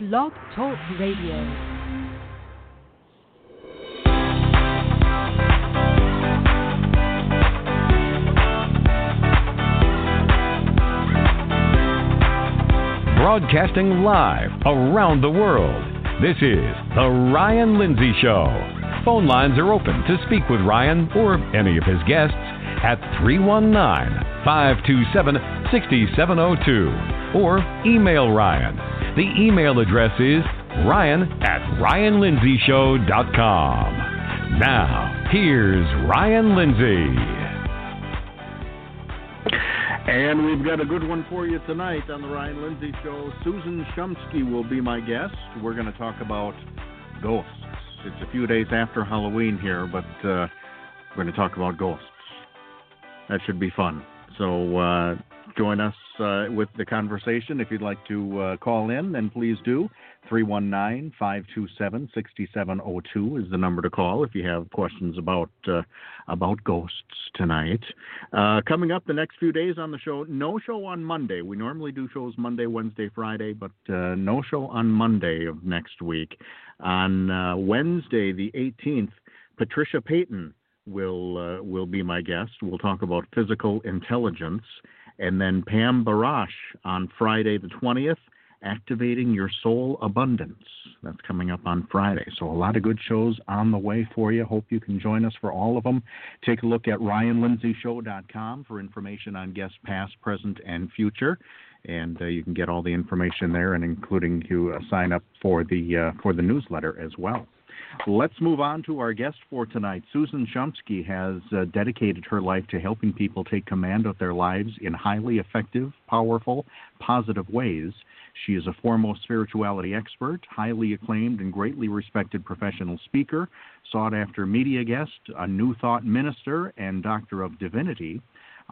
Blog Talk Radio. Broadcasting live around the world. This is The Ryan Lindsay Show. Phone lines are open to speak with Ryan or any of his guests at 319 527 6702 or email Ryan. The email address is ryan at ryanlindsayshow.com. Now, here's Ryan Lindsay. And we've got a good one for you tonight on the Ryan Lindsay Show. Susan Shumsky will be my guest. We're going to talk about ghosts. It's a few days after Halloween here, but uh, we're going to talk about ghosts. That should be fun. So uh, join us uh, with the conversation. If you'd like to uh, call in, then please do. 319 527 6702 is the number to call if you have questions about uh, about ghosts tonight. Uh, coming up the next few days on the show, no show on Monday. We normally do shows Monday, Wednesday, Friday, but uh, no show on Monday of next week. On uh, Wednesday, the 18th, Patricia Payton will uh, will be my guest. We'll talk about physical intelligence, and then Pam Barash on Friday the 20th Activating Your Soul Abundance. That's coming up on Friday. So, a lot of good shows on the way for you. Hope you can join us for all of them. Take a look at ryanlindsayshow.com for information on guests past, present, and future. And uh, you can get all the information there, and including to uh, sign up for the uh, for the newsletter as well. Let's move on to our guest for tonight. Susan Shumsky has uh, dedicated her life to helping people take command of their lives in highly effective, powerful, positive ways. She is a foremost spirituality expert, highly acclaimed and greatly respected professional speaker, sought after media guest, a New Thought minister, and Doctor of Divinity.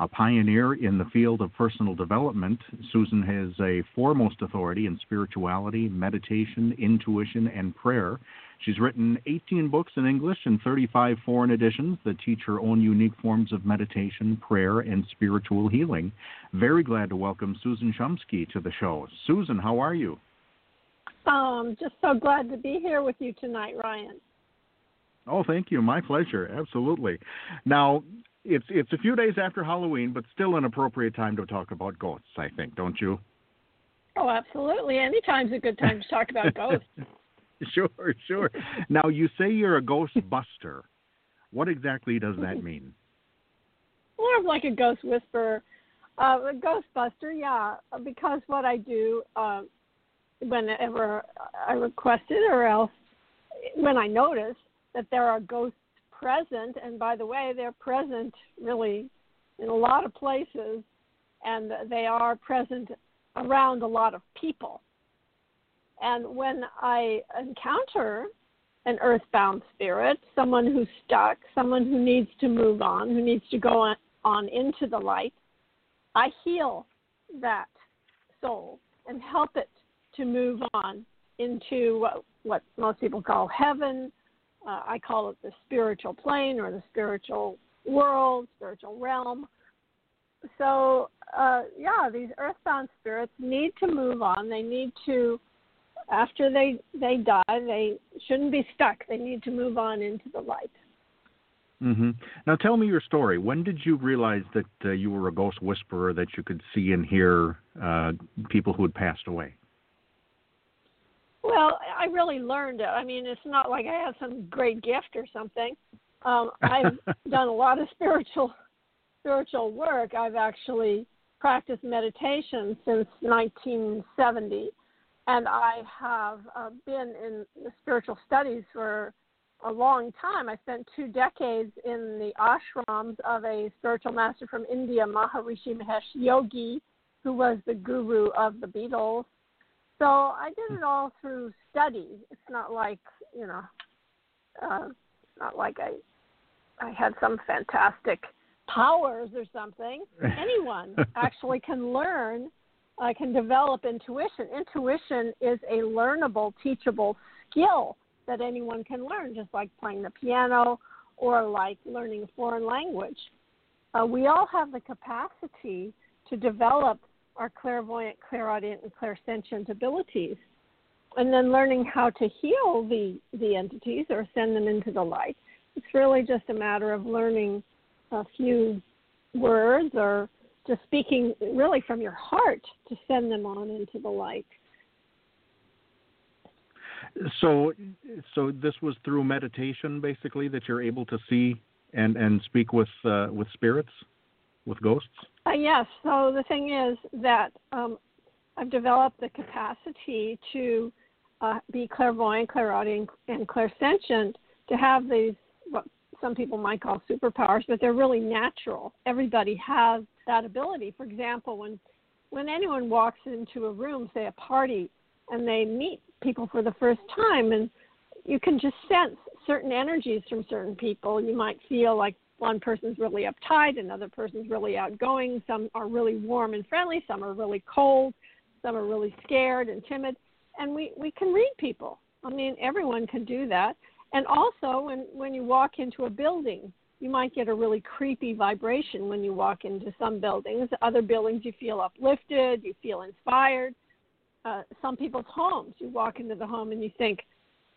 A pioneer in the field of personal development, Susan is a foremost authority in spirituality, meditation, intuition, and prayer. She's written 18 books in English and 35 foreign editions that teach her own unique forms of meditation, prayer, and spiritual healing. Very glad to welcome Susan Shumsky to the show. Susan, how are you? Um, just so glad to be here with you tonight, Ryan. Oh, thank you. My pleasure. Absolutely. Now, it's it's a few days after Halloween, but still an appropriate time to talk about ghosts, I think, don't you? Oh, absolutely. Anytime's a good time to talk about ghosts. sure, sure. Now, you say you're a ghostbuster. What exactly does that mean? More of like a ghost whisperer. Uh, a ghostbuster, yeah, because what I do uh, whenever I request it or else when I notice that there are ghosts present, and by the way, they're present really in a lot of places, and they are present around a lot of people. And when I encounter an earthbound spirit, someone who's stuck, someone who needs to move on, who needs to go on into the light, I heal that soul and help it to move on into what, what most people call heaven. Uh, I call it the spiritual plane or the spiritual world, spiritual realm. So, uh, yeah, these earthbound spirits need to move on. They need to after they they die, they shouldn't be stuck. They need to move on into the light. Mm-hmm. Now, tell me your story. When did you realize that uh, you were a ghost whisperer, that you could see and hear uh, people who had passed away? Well, I really learned it. I mean, it's not like I have some great gift or something. Um, I've done a lot of spiritual spiritual work. I've actually practiced meditation since 1970 and I have uh, been in spiritual studies for a long time. I spent two decades in the ashrams of a spiritual master from India, Maharishi Mahesh Yogi, who was the guru of the Beatles. So I did it all through study. It's not like you know, uh, not like I I had some fantastic powers or something. Anyone actually can learn, uh, can develop intuition. Intuition is a learnable, teachable skill that anyone can learn, just like playing the piano or like learning a foreign language. Uh, we all have the capacity to develop our clairvoyant, clairaudient, and clairsentient abilities. And then learning how to heal the, the entities or send them into the light. It's really just a matter of learning a few words or just speaking really from your heart to send them on into the light. So, so this was through meditation, basically, that you're able to see and and speak with uh, with spirits, with ghosts. Uh, yes. So the thing is that um, I've developed the capacity to uh, be clairvoyant, clairaudient, and clairsentient to have these what some people might call superpowers, but they're really natural. Everybody has that ability. For example, when when anyone walks into a room, say a party, and they meet people for the first time and you can just sense certain energies from certain people. You might feel like one person's really uptight, another person's really outgoing, some are really warm and friendly, some are really cold, some are really scared and timid. And we, we can read people. I mean, everyone can do that. And also, when, when you walk into a building, you might get a really creepy vibration when you walk into some buildings. Other buildings, you feel uplifted, you feel inspired uh, some people's homes. You walk into the home and you think,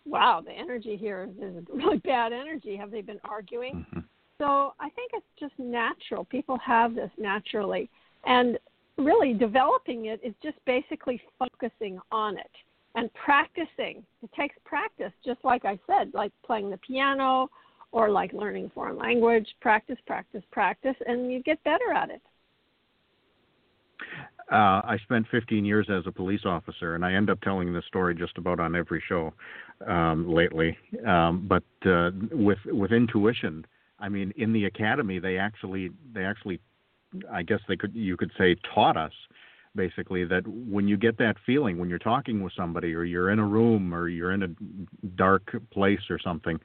wow, the energy here is really bad energy. Have they been arguing? Mm-hmm. So I think it's just natural. People have this naturally. And really developing it is just basically focusing on it and practicing. It takes practice, just like I said, like playing the piano or like learning foreign language. Practice, practice, practice, and you get better at it. Uh, I spent 15 years as a police officer, and I end up telling this story just about on every show um, lately. Um, but uh, with with intuition, I mean, in the academy, they actually they actually, I guess they could you could say taught us basically that when you get that feeling when you're talking with somebody or you're in a room or you're in a dark place or something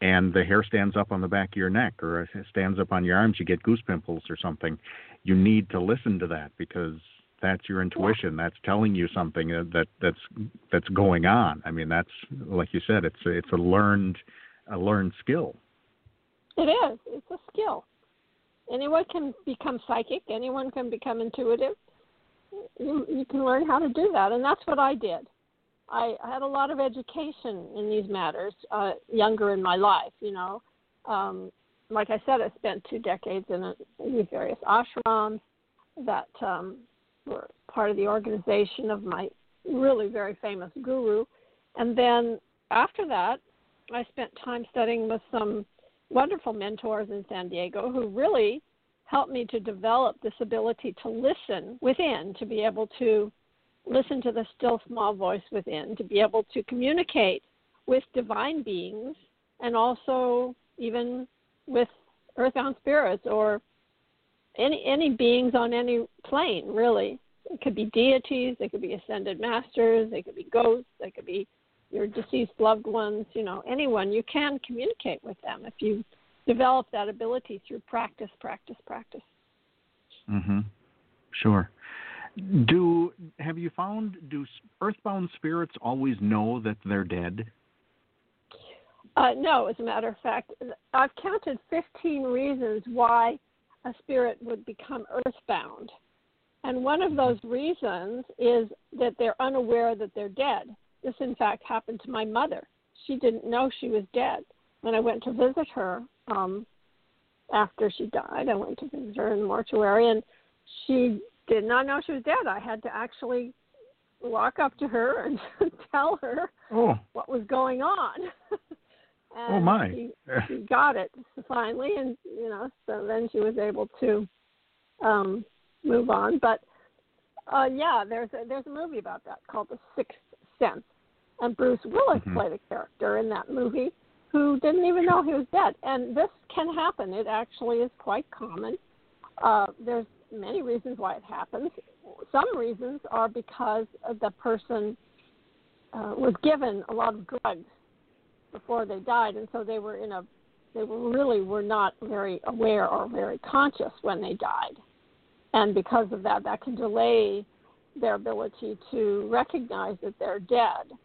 and the hair stands up on the back of your neck or stands up on your arms you get goose pimples or something. You need to listen to that because that's your intuition. That's telling you something that that's that's going on. I mean that's like you said it's a, it's a learned a learned skill. It is. It's a skill. Anyone can become psychic. Anyone can become intuitive. You, you can learn how to do that. And that's what i did i, had a lot of education in these matters uh younger in my life you know um like i said i spent two decades in, a, in various ashrams that um were part of the organization of my really very famous guru. And then after that, I spent time studying with some wonderful mentors in San Diego who really helped me to develop this ability to listen within, to be able to listen to the still small voice within, to be able to communicate with divine beings and also even with earthbound spirits or any any beings on any plane really. It could be deities they could be ascended masters they could be ghosts they could be your deceased loved ones you know anyone. You can communicate with them if you develop that ability through practice practice practice. Mhm sure do have you found do earthbound spirits always know that they're dead uh, no, as a matter of fact, I've counted 15 reasons why a spirit would become earthbound. And one of those reasons is that they're unaware that they're dead. This, in fact, happened to my mother. She didn't know she was dead. When I went to visit her um, after she died, I went to visit her in the mortuary, and she did not know she was dead. I had to actually walk up to her and tell her oh. what was going on. And oh my! She, she got it finally, and you know, so then she was able to um, move on. But uh, yeah, there's a, there's a movie about that called The Sixth Sense, and Bruce Willis mm-hmm. played a character in that movie who didn't even know he was dead. And this can happen. It actually is quite common. Uh, there's many reasons why it happens. some reasons are because the person uh, was given a lot of drugs before they died, and so they were in a they were really were not very aware or very conscious when they died, and because of that, that can delay their ability to recognize that they're dead.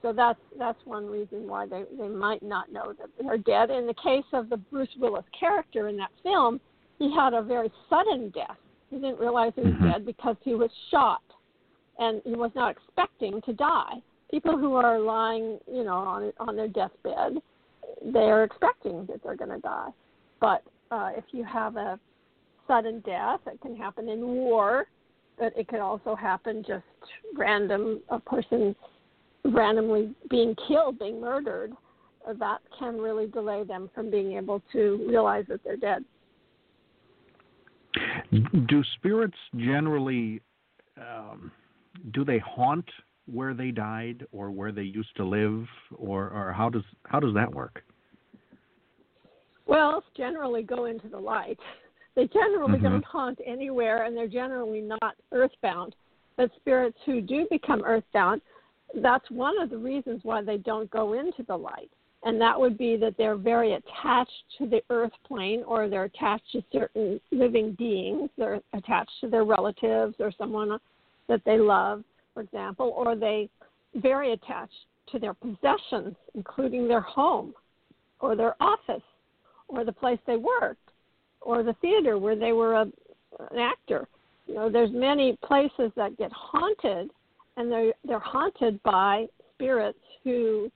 So that's that's one reason why they they might not know that they're dead. In the case of the Bruce Willis character in that film, he had a very sudden death. He didn't realize he was Mhm. dead because he was shot, and he was not expecting to die. People who are lying, you know, on on their deathbed, they're expecting that they're going to die. But uh, if you have a sudden death, it can happen in war, but it can also happen just random a person randomly being killed, being murdered. That can really delay them from being able to realize that they're dead. Do spirits generally um, do they haunt where they died or where they used to live, or, or how does how does that work? Well, generally go into the light. They generally Mhm. don't haunt anywhere, and they're generally not earthbound. But spirits who do become earthbound, that's one of the reasons why they don't go into the light. And that would be that they're very attached to the earth plane, or they're attached to certain living beings. They're attached to their relatives or someone that they love, for example, or they very attached to their possessions, including their home or their office or the place they worked or the theater where they were a, an actor. You know, there's many places that get haunted, and they're they're haunted by spirits who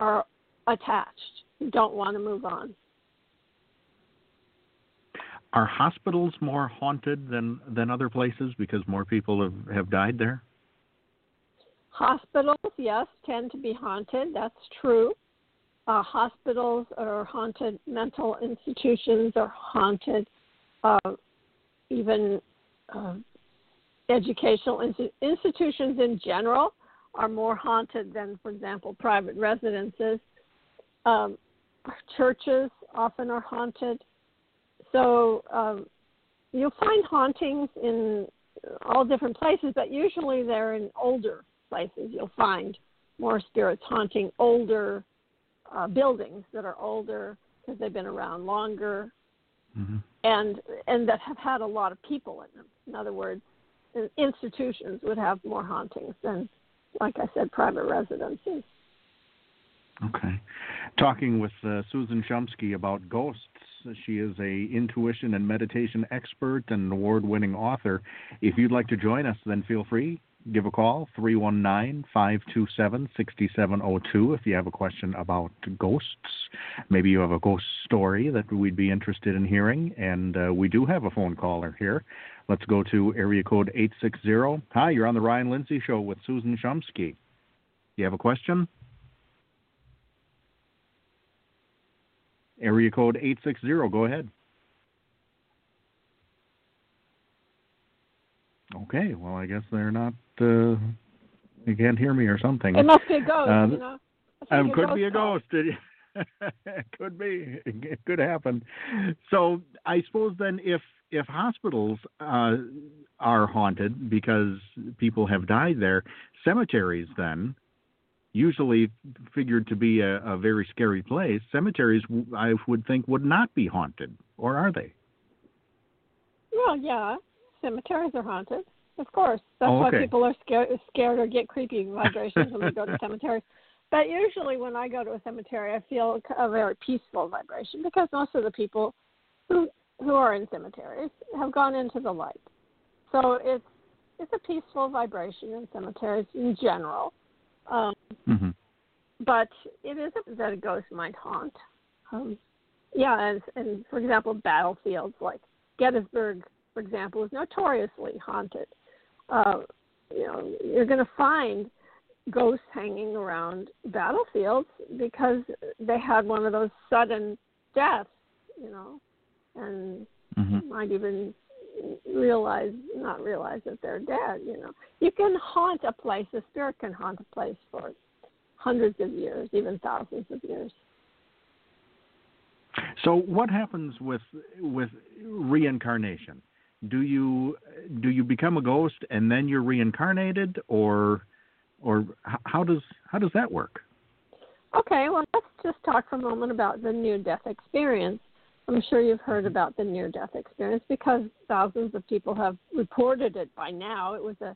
are attached, who don't want to move on. Are hospitals more haunted than than other places because more people have have died there? Hospitals, yes, tend to be haunted. That's true. Uh, hospitals are haunted. Mental institutions are haunted. Uh, even uh, educational insti- institutions in general are more haunted than, for example, private residences. Um, churches often are haunted. So um, you'll find hauntings in all different places, but usually they're in older places. You'll find more spirits haunting older uh, buildings that are older because they've been around longer Mm-hmm. and and that have had a lot of people in them. In other words, institutions would have more hauntings than, like I said, private residences. Okay. Talking with uh, Susan Shumsky about ghosts. She is a intuition and meditation expert and award-winning author. If you'd like to join us, then feel free. Give a call 319-527-6702 if you have a question about ghosts. Maybe you have a ghost story that we'd be interested in hearing and uh, we do have a phone caller here. Let's go to area code 860. Hi, you're on the Ryan Lindsay show with Susan Shumsky. You have a question? Area code 860. Go ahead. Okay. Well, I guess they're not. Uh, they can't hear me or something. It must be a ghost, Uh, you know. Um, could be a ghost. it could be. It could happen. So I suppose then, if if hospitals uh, are haunted because people have died there, cemeteries then usually figured to be a, a very scary place. Cemeteries, I would think, would not be haunted, or are they? Well, yeah, cemeteries are haunted. Of course, that's Oh, why people are scared, scared or get creepy vibrations when they go to cemeteries. But usually, when I go to a cemetery, I feel a very peaceful vibration because most of the people who who are in cemeteries have gone into the light. So it's it's a peaceful vibration in cemeteries in general. Um. But it isn't that a ghost might haunt. Um, yeah, and, and for example, battlefields like Gettysburg, for example, is notoriously haunted. Uh, you know, you're going to find ghosts hanging around battlefields because they had one of those sudden deaths, you know, and Mm-hmm. might even realize not realize that they're dead you know you can haunt a place a spirit can haunt a place for hundreds of years even thousands of years So what happens with with reincarnation? do you do you become a ghost and then you're reincarnated, or or how does how does that work? Okay, well, let's just talk for a moment about the near death experience. I'm sure you've heard mm-hmm. about the near death experience because thousands of people have reported it by now. It was a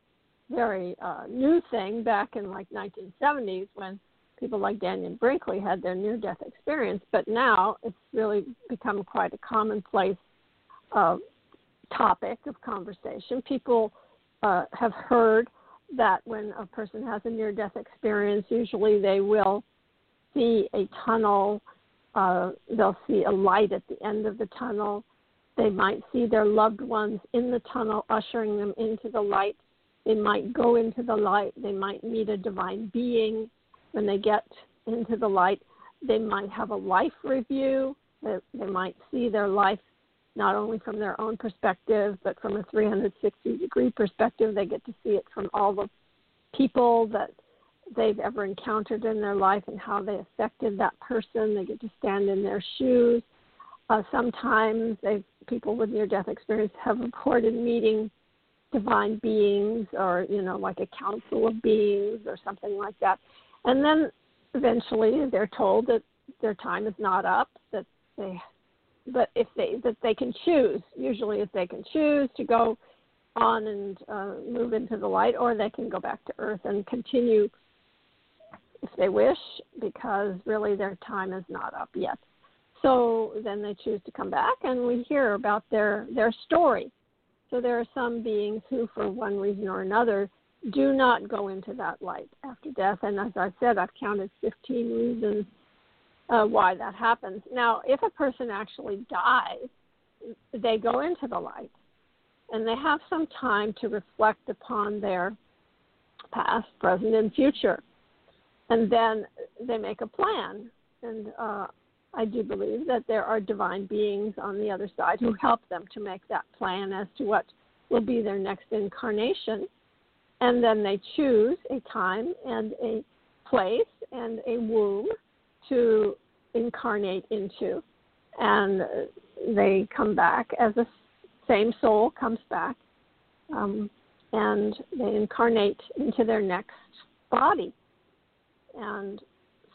very uh, new thing back in like 1970s when people like Dannion Brinkley had their near death experience, but now it's really become quite a commonplace uh, topic of conversation. People uh, have heard that when a person has a near death experience, usually they will see a tunnel uh, they'll see a light at the end of the tunnel. They might see their loved ones in the tunnel, ushering them into the light. They might go into the light. They might meet a divine being when they get into the light. They might have a life review. They, they might see their life not only from their own perspective, but from a 360 degree perspective. They get to see it from all the people that they've ever encountered in their life and how they affected that person. They get to stand in their shoes. Uh, sometimes they people with near death experience have reported meeting divine beings or you know like a council of beings or something like that and then eventually they're told that their time is not up that they but if they that they can choose usually if they can choose to go on and uh, move into the light or they can go back to earth and continue if they wish, because really their time is not up yet. So then they choose to come back, and we hear about their their story. So there are some beings who, for one reason or another, do not go into that light after death. And as I said, I've counted 15 reasons uh, why that happens. Now, if a person actually dies, they go into the light, and they have some time to reflect upon their past, present, and future and then they make a plan. And uh, I do believe that there are divine beings on the other side who help them to make that plan as to what will be their next incarnation. And then they choose a time and a place and a womb to incarnate into. And they come back as the same soul comes back um, and they incarnate into their next body. And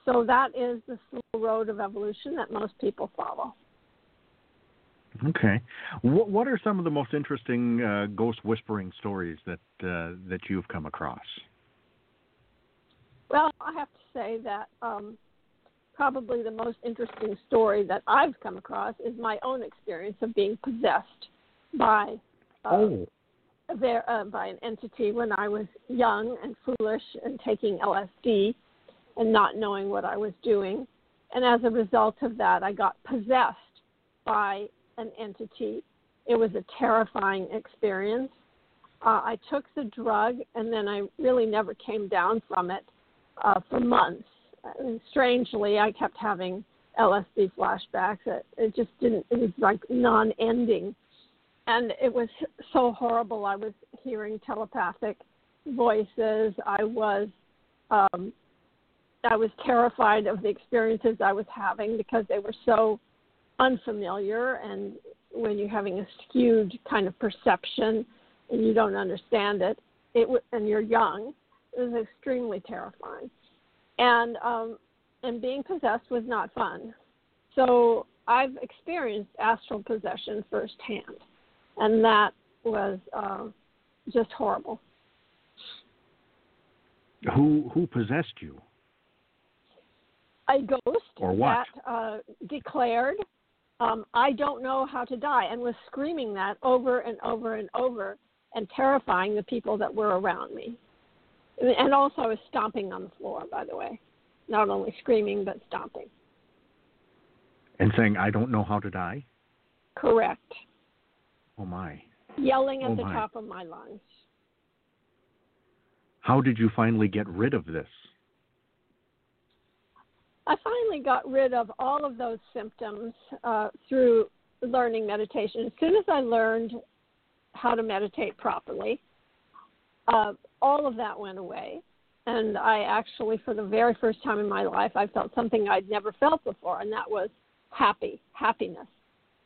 so that is the slow road of evolution that most people follow. Okay, what what are some of the most interesting uh, ghost whispering stories that uh, that you've come across? Well, I have to say that um, probably the most interesting story that I've come across is my own experience of being possessed by uh, oh. there uh, by an entity when I was young and foolish and taking LSD and not knowing what I was doing. And as a result of that, I got possessed by an entity. It was a terrifying experience. Uh, I took the drug, and then I really never came down from it uh, for months. And strangely, I kept having LSD flashbacks. It, it just didn't. It was like non-ending, and it was so horrible. I was hearing telepathic voices. I was um, I was terrified of the experiences I was having because they were so unfamiliar. And when you're having a skewed kind of perception and you don't understand it, it and you're young, it was extremely terrifying. And um, and being possessed was not fun. So I've experienced astral possession firsthand, and that was uh, just horrible. Who who possessed you? A ghost or what? that uh, declared, um, I don't know how to die, and was screaming that over and over and over and terrifying the people that were around me. And also, I was stomping on the floor, by the way. Not only screaming, but stomping. And saying, I don't know how to die? Correct. Oh, my. Yelling at oh, the top of my lungs. How did you finally get rid of this? I finally got rid of all of those symptoms uh, through learning meditation. As soon as I learned how to meditate properly, uh, all of that went away. And I actually, for the very first time in my life, I felt something I'd never felt before, and that was happy, happiness.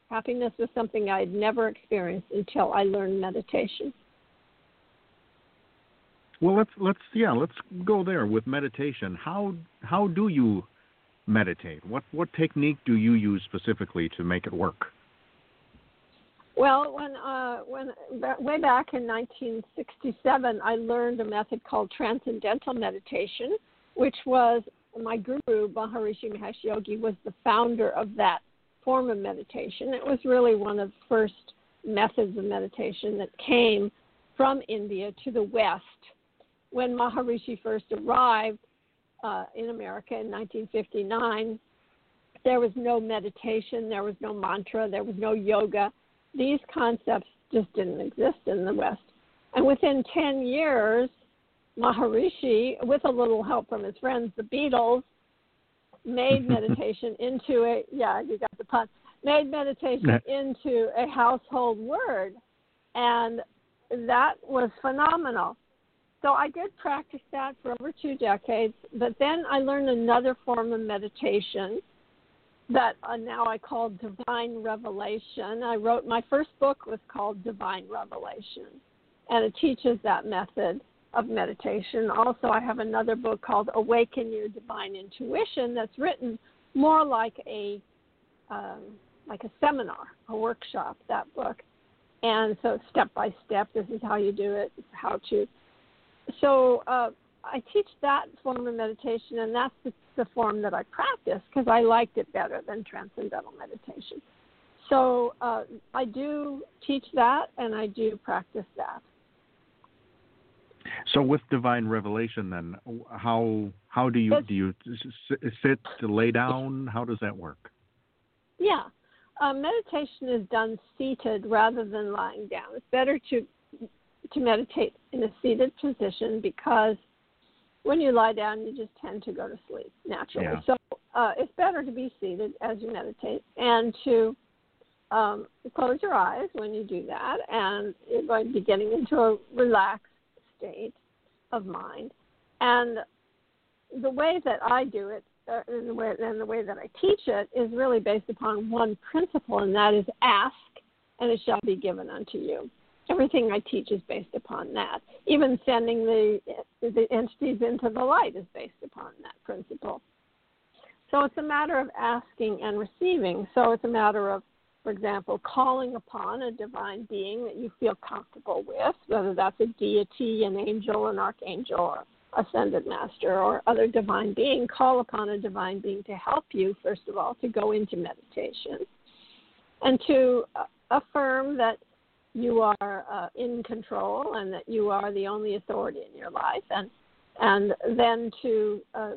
Happiness was something I had never experienced until I learned meditation. Well, let's let's yeah, let's go there with meditation. How how do you meditate? What what technique do you use specifically to make it work? Well, when uh, when way back in 1967, I learned a method called transcendental meditation, which was my guru Maharishi Mahesh Yogi was the founder of that form of meditation. It was really one of the first methods of meditation that came from India to the West. When Maharishi first arrived uh, in America in 1959, there was no meditation, there was no mantra, there was no yoga. These concepts just didn't exist in the West. And within 10 years, Maharishi, with a little help from his friends, the Beatles, made meditation into a yeah, you got the pun. Made meditation into a household word, and that was phenomenal. So I did practice that for over two decades, but then I learned another form of meditation that uh, now I call Divine Revelation. I wrote my first book was called Divine Revelation, and it teaches that method of meditation. Also, I have another book called Awaken Your Divine Intuition that's written more like a um, like a seminar, a workshop. That book, and so step by step, this is how you do it. How to. So uh, I teach that form of meditation, and that's the, the form that I practice because I liked it better than transcendental meditation. So uh, I do teach that, and I do practice that. So with divine revelation, then how how do you do you sit to lay down? How does that work? Yeah, uh, meditation is done seated rather than lying down. It's better to to meditate in a seated position because when you lie down, you just tend to go to sleep naturally. Yeah. So uh, it's better to be seated as you meditate and to um, close your eyes when you do that, and you're going to be getting into a relaxed state of mind. And the way that I do it, uh, and, the way, and the way that I teach it, is really based upon one principle, and that is ask, and it shall be given unto you. Everything I teach is based upon that. Even sending the the entities into the light is based upon that principle. So it's a matter of asking and receiving. So it's a matter of for example, calling upon a divine being that you feel comfortable with, whether that's a deity, an angel, an archangel, or ascended master, or other divine being, call upon a divine being to help you, first of all, to go into meditation and to uh, affirm that you are uh, in control and that you are the only authority in your life, and and then to uh,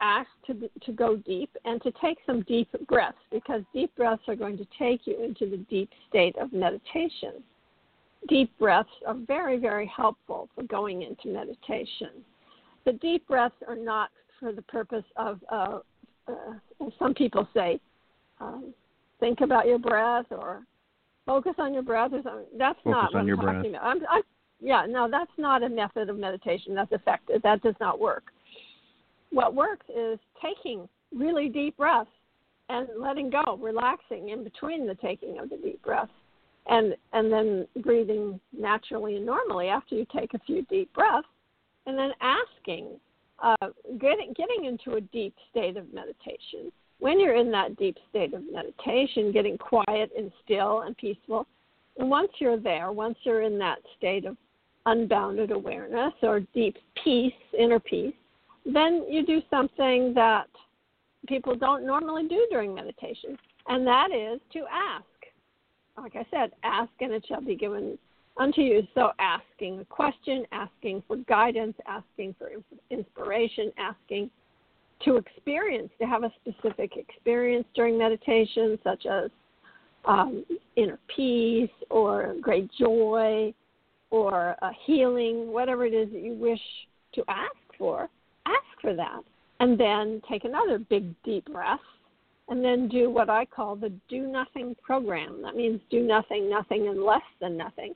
ask to to go deep and to take some deep breaths because deep breaths are going to take you into the deep state of meditation. Deep breaths are very very helpful for going into meditation. The deep breaths are not for the purpose of uh, uh, some people say um, think about your breath or focus on your breath or something. That's focus not what I'm your talking about. I'm, I'm, yeah, no, that's not a method of meditation that's effective. That does not work what works is taking really deep breaths and letting go, relaxing in between the taking of the deep breaths, and and then breathing naturally and normally after you take a few deep breaths, and then asking, uh, getting getting into a deep state of meditation. When you're in that deep state of meditation, getting quiet and still and peaceful, and once you're there, once you're in that state of unbounded awareness or deep peace, inner peace, then you do something that people don't normally do during meditation, and that is to ask. Like I said, ask and it shall be given unto you. So, asking a question, asking for guidance, asking for inspiration, asking to experience, to have a specific experience during meditation, such as um, inner peace or great joy or a healing, whatever it is that you wish to ask for ask for that. And then take another big deep breath and then do what I call the do nothing program. That means do nothing, nothing, and less than nothing.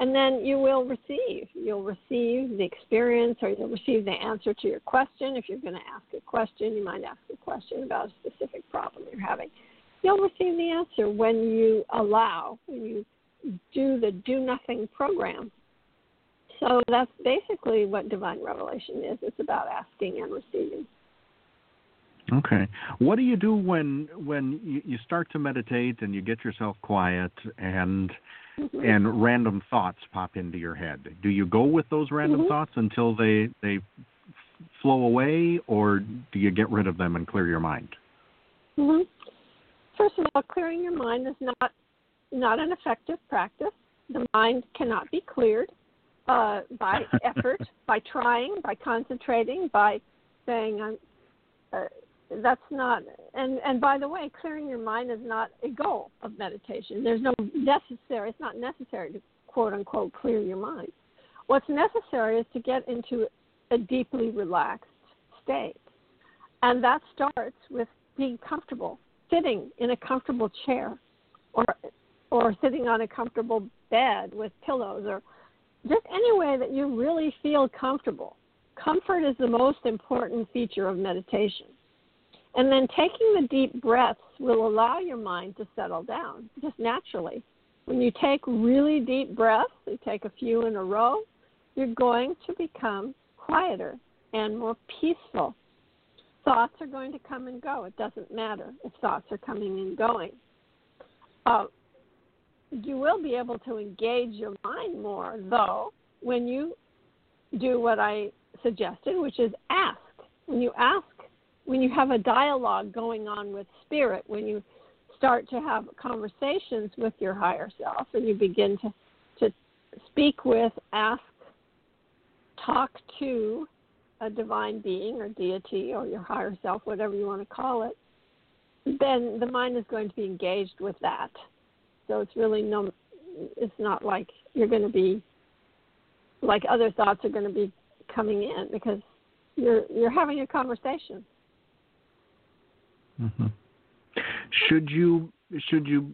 And then you will receive. You'll receive the experience or you'll receive the answer to your question. If you're going to ask a question, you might ask a question about a specific problem you're having. you'll receive the answer when you allow, when you do the do nothing program. So that's basically what divine revelation is. It's about asking and receiving. Okay. What do you do when when you, you start to meditate and you get yourself quiet and. and random thoughts pop into your head? Do you go with those random mm-hmm. thoughts until they they flow away, or do you get rid of them and clear your mind? Mm-hmm. First of all, clearing your mind is not not an effective practice. The mind cannot be cleared uh, by effort, by trying, by concentrating, by saying, "I'm." Uh, that's not and and by the way clearing your mind is not a goal of meditation. There's no necessary it's not necessary to quote unquote clear your mind. What's necessary is to get into a deeply relaxed state. And that starts with being comfortable sitting in a comfortable chair or or sitting on a comfortable bed with pillows or just any way that you really feel comfortable. Comfort is the most important feature of meditation and then taking the deep breaths will allow your mind to settle down just naturally. When you take really deep breaths, you take a few in a row, you're going to become quieter and more peaceful. Thoughts are going to come and go. It doesn't matter if thoughts are coming and going. Uh, you will be able to engage your mind more, though, when you do what I suggested, which is ask. When you ask when you have a dialogue going on with spirit, when you start to have conversations with your higher self and you begin to, to speak with, ask, talk to a divine being or deity or your higher self, whatever you want to call it, then the mind is going to be engaged with that. So it's really no, it's not like you're going to be like other thoughts are going to be coming in because you're you're having a conversation. Mm-hmm. Should you should you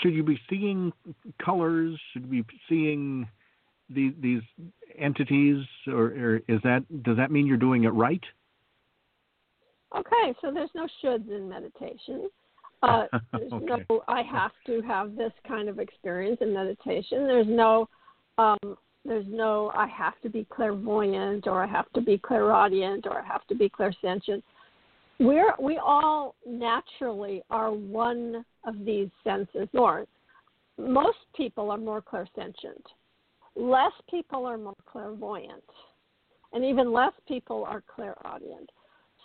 should you be seeing colors? Should we be seeing these these entities, or, or is that does that mean you're doing it right? Okay, so there's no shoulds in meditation. Uh, there's okay. no I have to have this kind of experience in meditation. There's no um, there's no I have to be clairvoyant or I have to be clairaudient or I have to be clairsentient we're we all naturally are one of these senses or most people are more clairsentient. Less people are more clairvoyant and even less people are clairaudient.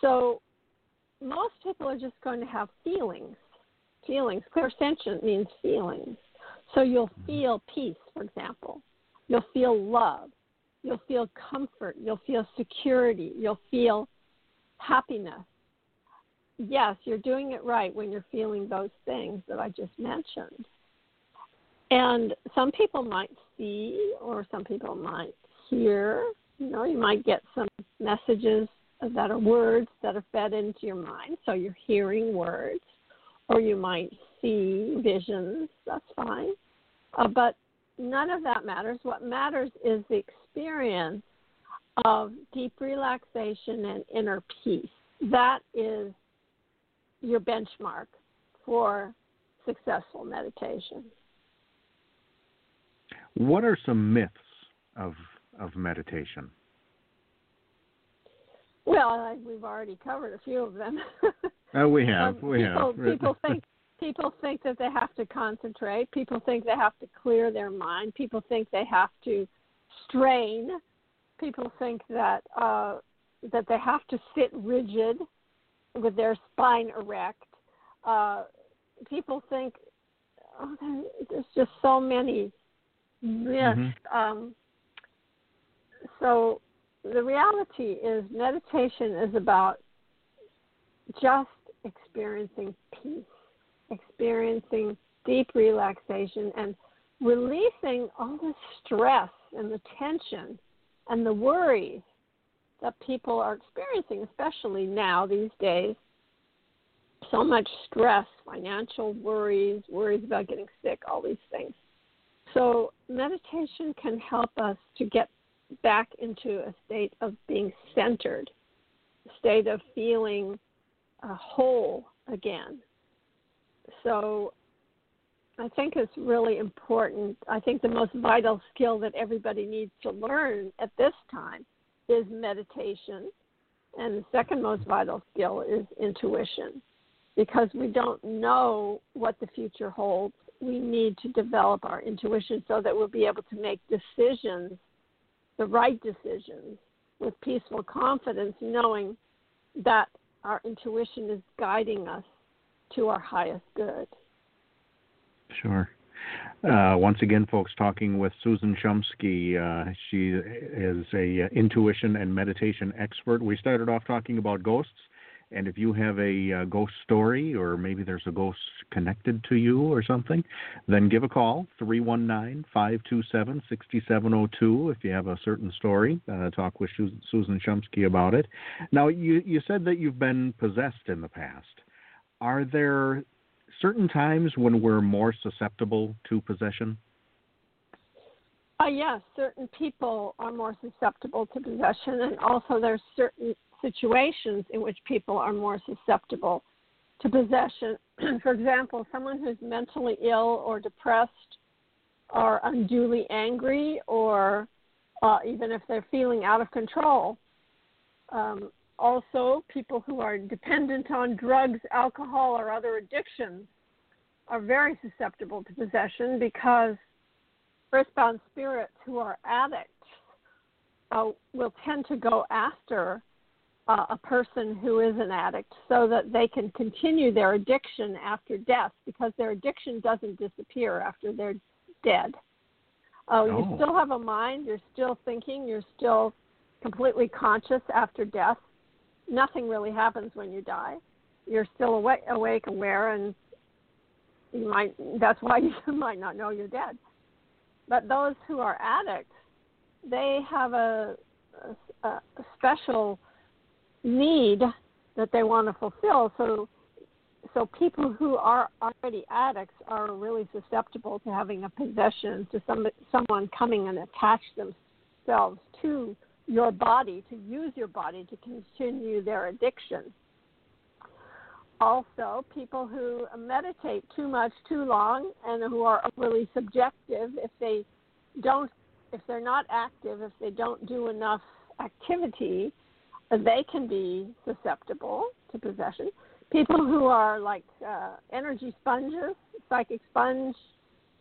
So most people are just going to have feelings feelings. Clairsentient means feelings. So you'll mm-hmm. feel peace for example. You'll feel love. You'll feel comfort. You'll feel security. You'll feel happiness yes, you're doing it right when you're feeling those things that I just mentioned. And some people might see, or some people might hear. You know, you might get some messages that are words that are fed into your mind. So you're hearing words, or you might see visions. That's fine. Uh, but none of that matters. What matters is the experience of deep relaxation and inner peace. That is your benchmark for successful meditation. What are some myths of of meditation? Well, I, we've already covered a few of them. oh, we have. Um, we people, have. people think people think that they have to concentrate. People think they have to clear their mind. People think they have to strain. People think that uh, that they have to sit rigid with their spine erect. Uh, people think, oh, there's just so many myths. Mm-hmm. Um, so the reality is, meditation is about just experiencing peace, experiencing deep relaxation, and releasing all the stress and the tension and the worries that people are experiencing, especially now these days. So much stress, financial worries, worries about getting sick, all these things. So, meditation can help us to get back into a state of being centered, a state of feeling uh, whole again. so I think it's really important. I think the most vital skill that everybody needs to learn at this time is meditation. And the second most vital skill is intuition because we don't know what the future holds. We need to develop our intuition so that we'll be able to make decisions, the right decisions, with peaceful confidence, knowing that our intuition is guiding us to our highest good. Sure. Uh, once again, folks, talking with Susan Shumsky. Uh, she is a uh, intuition and meditation expert. We started off talking about ghosts, and if you have a uh, ghost story, or maybe there's a ghost connected to you or something, then give a call 319-527-6702 if you have a certain story. Uh, talk with Susan Shumsky about it. Now, you you said that you've been possessed in the past. Are there certain times when we're more susceptible to possession? Uh, yes, certain people are more susceptible to possession, and also there's certain situations in which people are more susceptible to possession. For example, someone who's mentally ill or depressed or unduly angry, or uh, even if they're feeling out of control. Um, also, people who are dependent on drugs, alcohol, or other addictions are very susceptible to possession because earthbound spirits who are addicts uh, will tend to go after uh, a person who is an addict so that they can continue their addiction after death because their addiction doesn't disappear after they're dead. Uh, oh. You still have a mind, you're still thinking, you're still completely conscious after death, nothing really happens when you die. You're still awake, awake, aware, and you might. That's why you might not know you're dead. But those who are addicts, they have a, a, a special need that they want to fulfill. So, so people who are already addicts are really susceptible to having a possession to some someone coming and attach themselves to your body to use your body to continue their addiction. Also, people who meditate too much, too long, and who are overly subjective, if they don't, if they're not active, if they don't do enough activity, they can be susceptible to possession. People who are like uh, energy sponges, psychic sponge,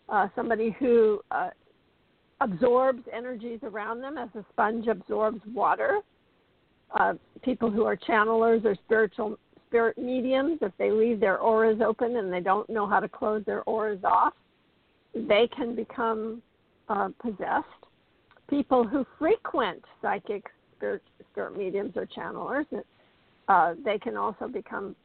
uh, somebody who uh, absorbs energies around them as a sponge absorbs water. Uh, people who are channelers or spiritual spirit mediums, if they leave their auras open and they don't know how to close their auras off, they can become uh, possessed. People who frequent psychic spirit, spirit mediums or channelers, uh, they can also become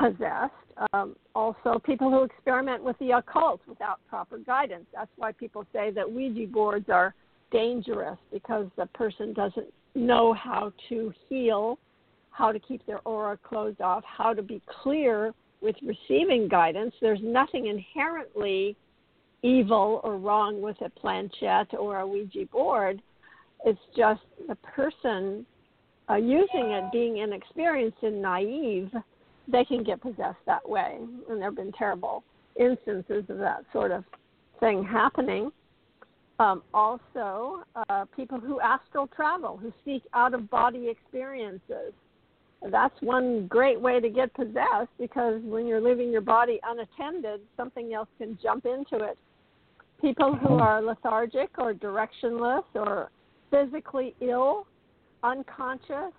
possessed. Um, also, people who experiment with the occult without proper guidance. That's why people say that Ouija boards are dangerous because the person doesn't know how to heal, how to keep their aura closed off, how to be clear with receiving guidance. There's nothing inherently evil or wrong with a planchette or a Ouija board. It's just the person uh, using it being inexperienced and naive they can get possessed that way. And there have been terrible instances of that sort of thing happening. Um, also, uh, people who astral travel, who seek out of body experiences. That's one great way to get possessed because when you're leaving your body unattended, something else can jump into it. People who uh-huh. are lethargic or directionless or physically ill, unconscious,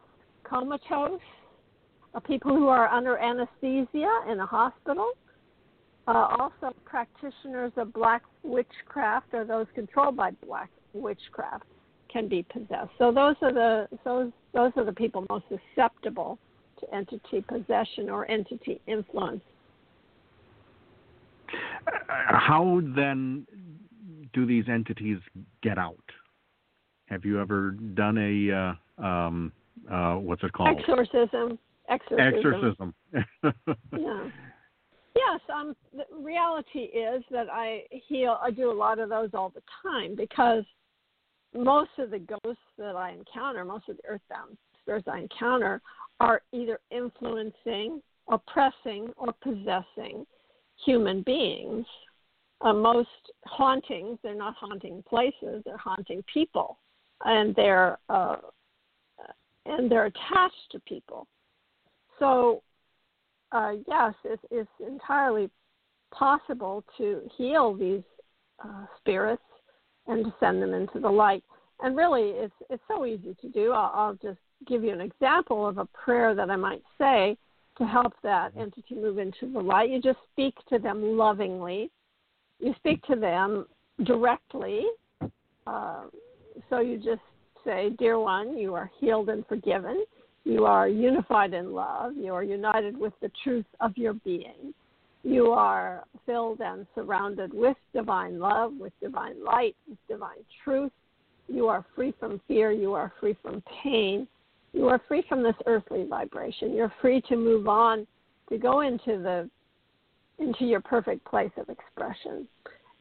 comatose, people who are under anesthesia in a hospital, uh, also practitioners of black witchcraft or those controlled by black witchcraft can be possessed. So those are the those those are the people most susceptible to entity possession or entity influence. Uh, how then do these entities get out? Have you ever done a uh, um, uh, what's it called? Exorcism exorcism. Exorcism. yeah. Yes, um, the reality is that I heal. I do a lot of those all the time because most of the ghosts that I encounter, most of the earthbound spirits I encounter, are either influencing oppressing or possessing human beings. Uh, most hauntings, they're not haunting places, they're haunting people. And they're uh, and they're attached to people. So, uh, yes, it's, it's entirely possible to heal these uh, spirits and to send them into the light. And really, it's it's so easy to do. I'll, I'll just give you an example of a prayer that I might say to help that entity move into the light. You just speak to them lovingly. You speak to them directly. Uh, so you just say, Dear one, you are healed and forgiven. You are unified in love. You are united with the truth of your being. You are filled and surrounded with divine love, with divine light, with divine truth. You are free from fear. You are free from pain. You are free from this earthly vibration. You're free to move on, to go into the into your perfect place of expression.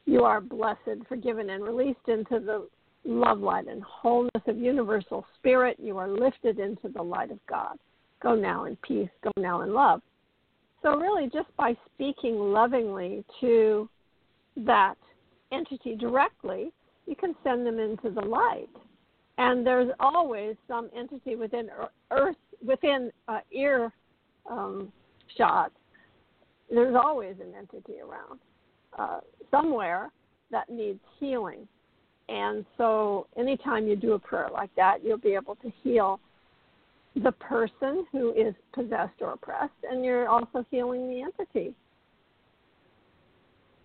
You are blessed, forgiven, and released into the love light and wholeness of universal spirit. You are lifted into the light of God. Go now in peace. Go now in love. So, really, just by speaking lovingly to that entity directly, you can send them into the light. And there's always some entity within Earth, within uh, ear um, shot. There's always an entity around uh, somewhere that needs healing. And so, anytime you do a prayer like that, you'll be able to heal the person who is possessed or oppressed, and you're also healing the entity.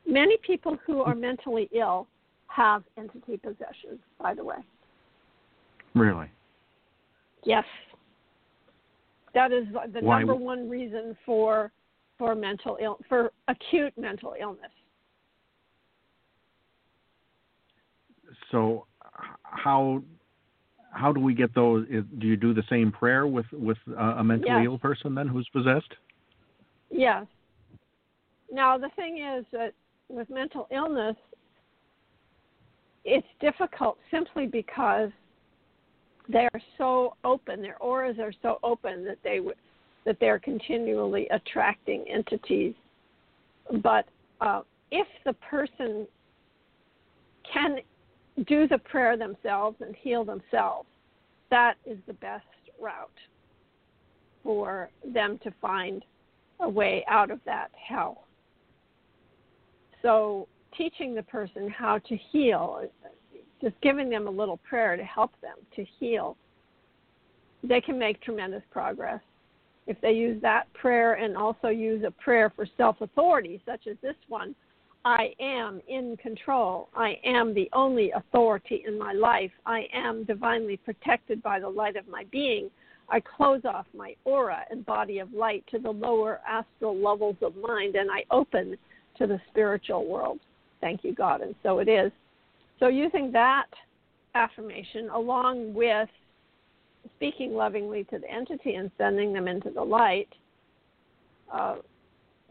Many people who are mentally ill have entity possessions, by the way. Really? Yes. That is the Why? number one reason for for mental ill for acute mental illness. So, how how do we get those? Do you do the same prayer with with a mentally Yes. ill person then who's possessed? Yes. Now the thing is that with mental illness, it's difficult simply because they are so open. Their auras are so open that they that they're continually attracting entities. But uh, if the person can do the prayer themselves and heal themselves, that is the best route for them to find a way out of that hell. So, teaching the person how to heal, just giving them a little prayer to help them to heal, they can make tremendous progress. If they use that prayer and also use a prayer for self authority, such as this one, I am in control. I am the only authority in my life. I am divinely protected by the light of my being. I close off my aura and body of light to the lower astral levels of mind and I open to the spiritual world. Thank you, God. And so it is. So, using that affirmation along with speaking lovingly to the entity and sending them into the light, uh,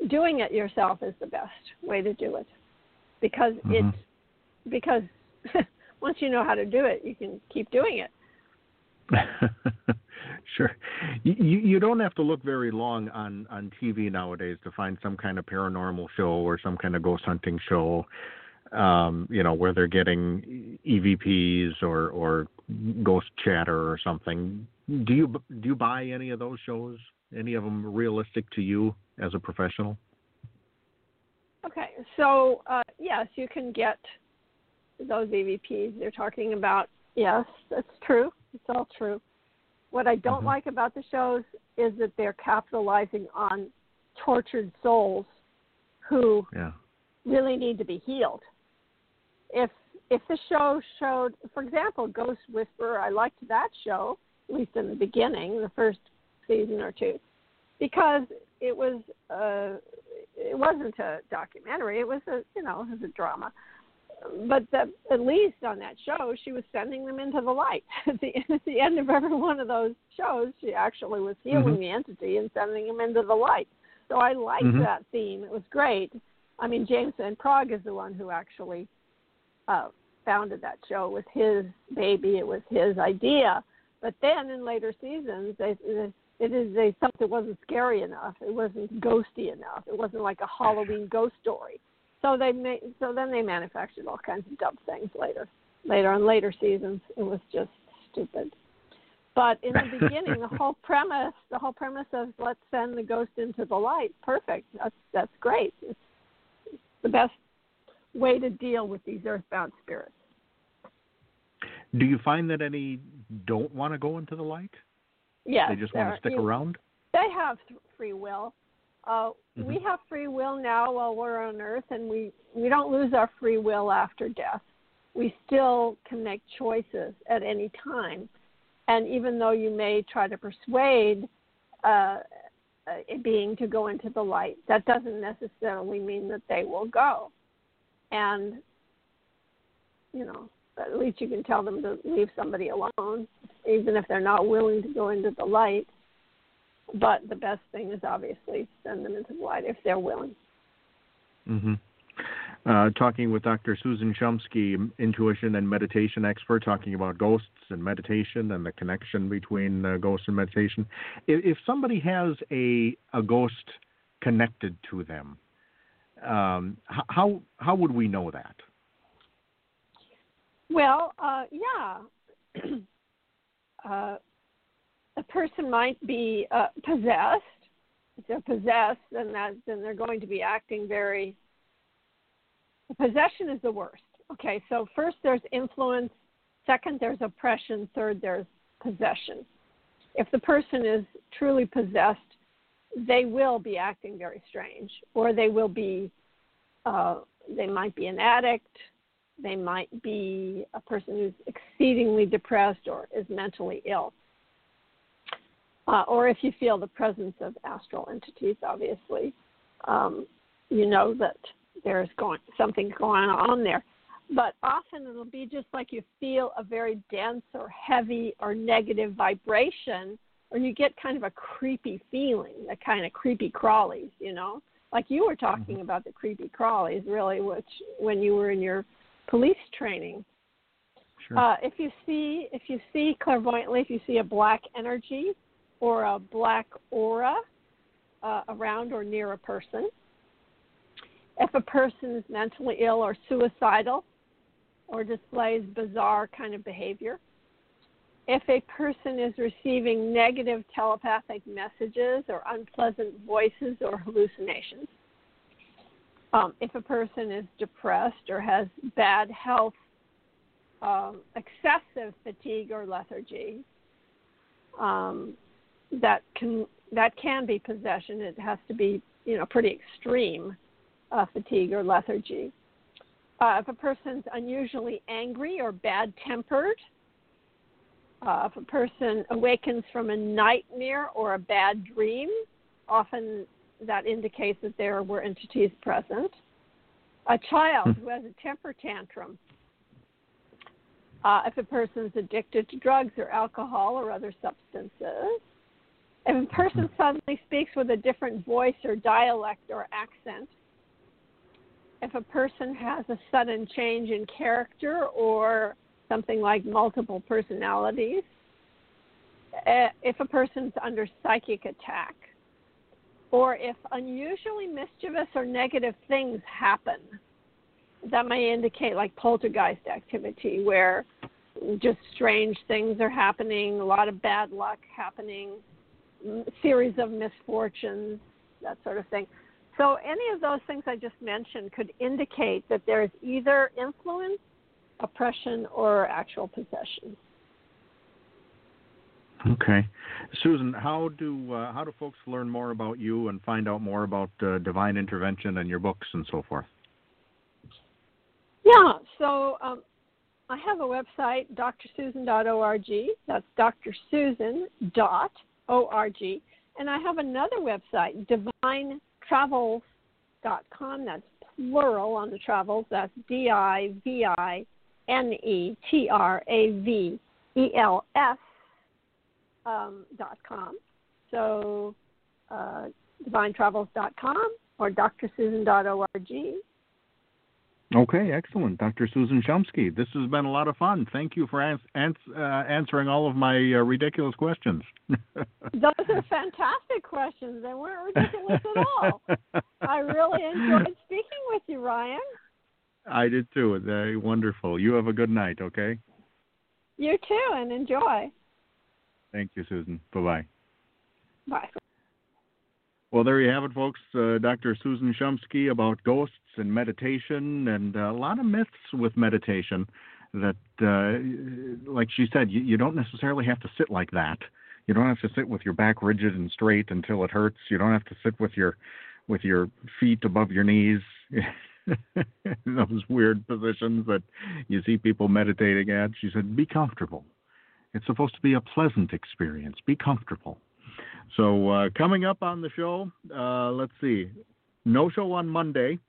doing it yourself is the best way to do it because Mhm. it's because once you know how to do it, you can keep doing it. sure. You you you don't have to look very long on on TV nowadays to find some kind of paranormal show or some kind of ghost hunting show. Um, you know where they're getting EVPs or or ghost chatter or something. Do you do you buy any of those shows? Any of them realistic to you as a professional? Okay, so uh, yes, you can get those EVPs they're talking about. Yes, that's true. It's all true. What I don't Mhm. like about the shows is that they're capitalizing on tortured souls who Yeah. really need to be healed. If if the show showed, for example, Ghost Whisperer, I liked that show at least in the beginning, the first season or two, because it was uh, it wasn't a documentary. It was a you know it was a drama. But the, at least on that show, she was sending them into the light. At the, at the end of every one of those shows, she actually was healing Mhm. the entity and sending them into the light. So I liked Mhm. that theme. It was great. I mean, James Van Praagh is the one who actually uh, founded that show. It was his baby. It was his idea. But then in later seasons, they, they It is they thought it wasn't scary enough. It wasn't ghosty enough. It wasn't like a Halloween ghost story. So they made so then they manufactured all kinds of dumb things later. Later on later seasons, it was just stupid. But in the beginning, the whole premise, the whole premise of let's send the ghost into the light, perfect. That's that's great. It's, it's the best way to deal with these earthbound spirits. Do you find that any don't want to go into the light? Yes, they just want to stick you, around. They have free will. Uh, mm-hmm. We have free will now while we're on Earth, and we we don't lose our free will after death. We still can make choices at any time, and even though you may try to persuade uh, a being to go into the light, that doesn't necessarily mean that they will go. And you know, at least you can tell them to leave somebody alone, even if they're not willing to go into the light. But the best thing is obviously send them into the light if they're willing. Mm-hmm. Uh, talking with Dr. Susan Shumsky, intuition and meditation expert, talking about ghosts and meditation and the connection between uh, ghosts and meditation. If, if, somebody has a a ghost connected to them, um, how how would we know that? Well, uh, yeah. uh, a person might be uh, possessed. If they're possessed, then that then they're going to be acting very. Possession is the worst. Okay, so first there's influence, second there's oppression, third there's possession. If the person is truly possessed, they will be acting very strange, or they will be, uh, they might be an addict, they might be a person who's exceedingly depressed or is mentally ill. Uh, or if you feel the presence of astral entities, obviously, um, you know that there's going something going on there. But often it'll be just like you feel a very dense or heavy or negative vibration, or you get kind of a creepy feeling, a kind of creepy crawlies, you know, like you were talking mm-hmm. about the creepy crawlies, really, which when you were in your police training. Sure. Uh, if you see if you see clairvoyantly, if you see a black energy or a black aura uh, around or near a person, if a person is mentally ill or suicidal or displays bizarre kind of behavior, if a person is receiving negative telepathic messages or unpleasant voices or hallucinations, um, if a person is depressed or has bad health, um, excessive fatigue or lethargy, um, that can that can be possession. It has to be you know pretty extreme uh, fatigue or lethargy. Uh, if a person's unusually angry or bad tempered, uh, if a person awakens from a nightmare or a bad dream, often that indicates that there were entities present. A child hmm. who has a temper tantrum. Uh, if a person is addicted to drugs or alcohol or other substances. If a person hmm. suddenly speaks with a different voice or dialect or accent. If a person has a sudden change in character or something like multiple personalities. Uh, if a person's under psychic attack or if unusually mischievous or negative things happen, that may indicate like poltergeist activity where just strange things are happening, a lot of bad luck happening, series of misfortunes, that sort of thing. So, any of those things I just mentioned could indicate that there is either influence, oppression, or actual possession. Okay, Susan, how do uh, how do folks learn more about you and find out more about uh, divine intervention and your books and so forth? Yeah, so um, I have a website, drsusan.org. That's drsusan.org, and I have another website, divinetravels.com. That's plural on the travels. That's D I V I N E T R A V E L S um, .com. So uh, divinetravels.com or drsusan.org. Okay, excellent. Dr. Susan Shumsky, this has been a lot of fun. Thank you for ans- ans- uh, answering all of my uh, ridiculous questions. Those are fantastic questions. They weren't ridiculous at all. I really enjoyed speaking with you, Ryan. I did too. Very wonderful. You have a good night, okay? You too, and enjoy. Thank you, Susan. Bye bye. Bye. Well, there you have it, folks. Uh, Dr. Susan Shumsky about ghosts and meditation, and uh, a lot of myths with meditation. That, uh, like she said, you, you don't necessarily have to sit like that. You don't have to sit with your back rigid and straight until it hurts. You don't have to sit with your with your feet above your knees. Those weird positions that you see people meditating at. She said, "Be comfortable. It's supposed to be a pleasant experience. Be comfortable." So uh, coming up on the show, uh, let's see, no show on Monday.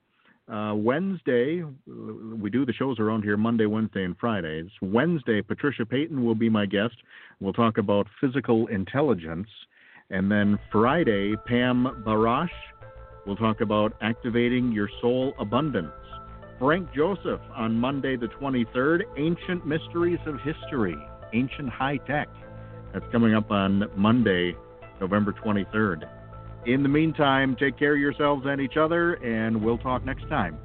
Uh, Wednesday, we do the shows around here Monday, Wednesday, and Fridays. Wednesday, Patricia Payton will be my guest. We'll talk about physical intelligence. And then Friday, Pam Barash will talk about activating your soul abundance. Frank Joseph on Monday, the 23rd, Ancient Mysteries of History, Ancient High Tech. That's coming up on Monday, November 23rd. In the meantime, take care of yourselves and each other, and we'll talk next time.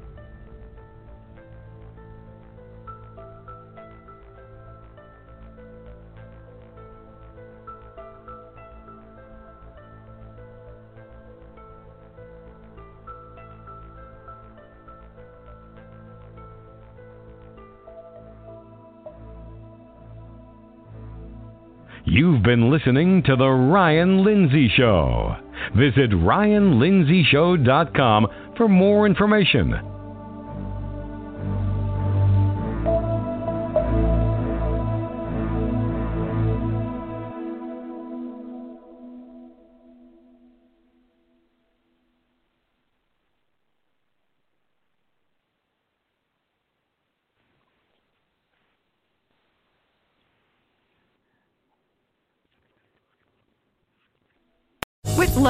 You've been listening to The Ryan Lindsay Show. Visit RyanLindsayShow.com for more information.